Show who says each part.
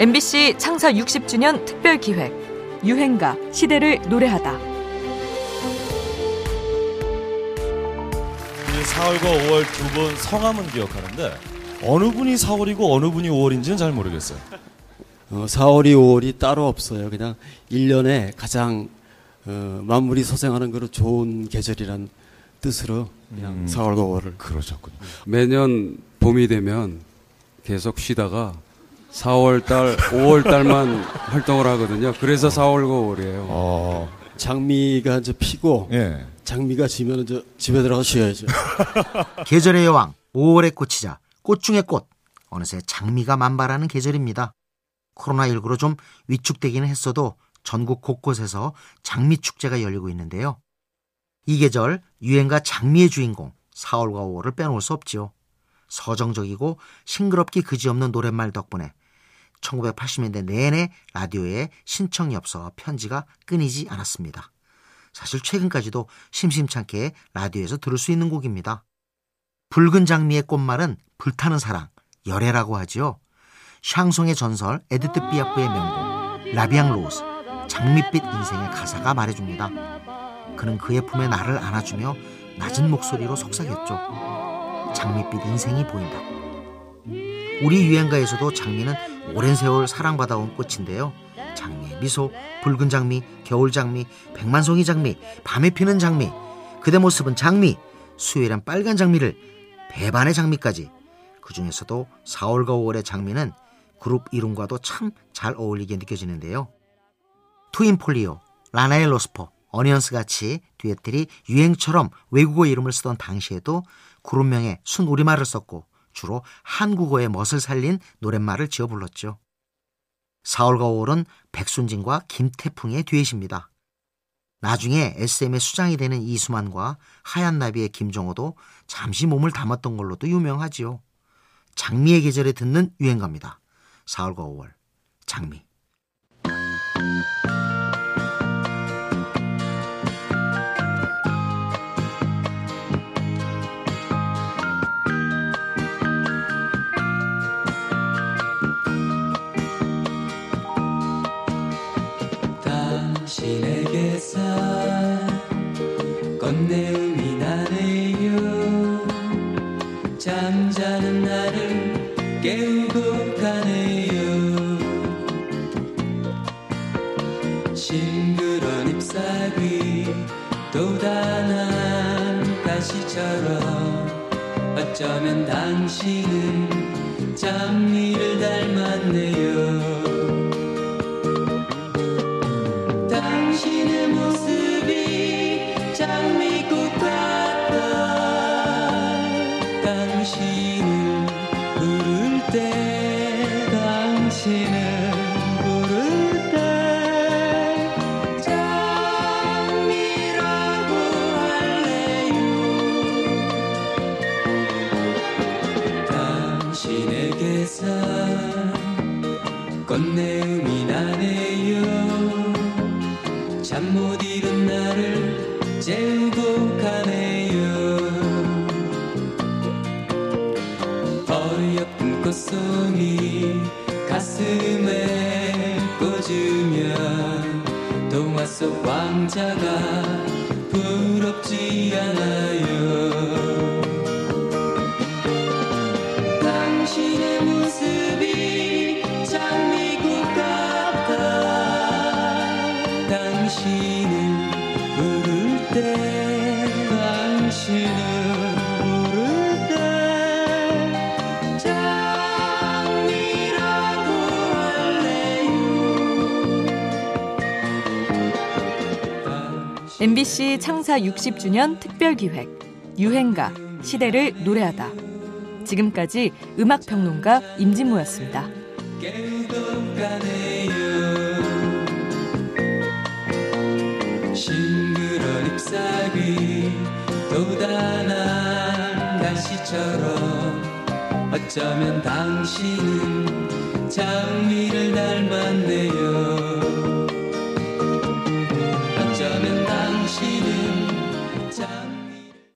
Speaker 1: MBC 창사 60주년 특별 기획 유행가 시대를 노래하다.
Speaker 2: 4월과 5월 두 분 성함은 기억하는데 어느 분이 4월이고 어느 분이 5월인지는 잘 모르겠어요.
Speaker 3: 어, 4월이 5월이 따로 없어요. 그냥 1년에 가장 어, 만물이 소생하는 그런 좋은 계절이란 뜻으로 그냥 음. 4월과 5월을
Speaker 2: 그러셨군요.
Speaker 4: 매년 봄이 되면 계속 쉬다가 4월 달, 5월 달만 활동을 하거든요. 그래서 4월과 5월이에요. 어.
Speaker 3: 장미가 이제 피고 예. 장미가 지면 이제 집에 들어가 쉬어야죠.
Speaker 5: 계절의 여왕 5월의 꽃이자 꽃 중의 꽃 어느새 장미가 만발하는 계절입니다. 코로나19로 좀 위축되기는 했어도 전국 곳곳에서 장미 축제가 열리고 있는데요. 이 계절 유행가 장미의 주인공 4월과 5월을 빼놓을 수 없지요. 서정적이고 싱그럽기 그지없는 노랫말 덕분에 1980년대 내내 라디오에 신청 엽서 편지가 끊이지 않았습니다. 사실 최근까지도 심심찮게 라디오에서 들을 수 있는 곡입니다. 붉은 장미의 꽃말은 불타는 사랑, 열애라고 하지요. 샹송의 전설 에디트 피아프의 명곡 La Vie en rose, 장밋빛 인생의 가사가 말해줍니다. 그는 그의 품에 나를 안아주며 낮은 목소리로 속삭였죠. 장밋빛 인생이 보인다고. 우리 유행가에서도 장미는 오랜 세월 사랑받아온 꽃인데요. 장미의 미소, 붉은 장미, 겨울 장미, 백만송이 장미, 밤에 피는 장미, 그대 모습은 장미, 수요일엔 빨간 장미를 배반의 장미까지 그 중에서도 4월과 5월의 장미는 그룹 이름과도 참 잘 어울리게 느껴지는데요. 트윈폴리오, 라나에로스포, 어니언스 같이 듀엣들이 유행처럼 외국어 이름을 쓰던 당시에도 그룹명에 순 우리말을 썼고 주로 한국어의 멋을 살린 노랫말을 지어 불렀죠. 4월과 5월은 백순진과 김태풍의 듀엣입니다. 나중에 SM의 수장이 되는 이수만과 하얀 나비의 김정호도 잠시 몸을 담았던 걸로도 유명하지요. 장미의 계절에 듣는 유행가입니다. 4월과 5월 장미
Speaker 6: 건네음이 나네요. 잠자는 나를 깨우고 가네요. 싱그런 잎사귀 또다난 가시처럼 어쩌면 당신은 장미를 닮았네요 부를 때 당신을 부를 때 장미라고 할래요. 당신에게서 꽃내음이 나네요. 잠 못 이룬 나를 재우고 가네 꽃송이 가슴에 꽂으면 동화 속 왕자가 부럽지 않아요. 당신의 모습이 장미꽃 같아 당신을 부를 때 당신을
Speaker 1: MBC 창사 60주년 특별 기획 유행가 시대를 노래하다. 지금까지 음악 평론가 임진모였습니다.
Speaker 6: 싱그런 잎사귀 도단한 날씨처럼 어쩌면 당신은 장미를 닮았네요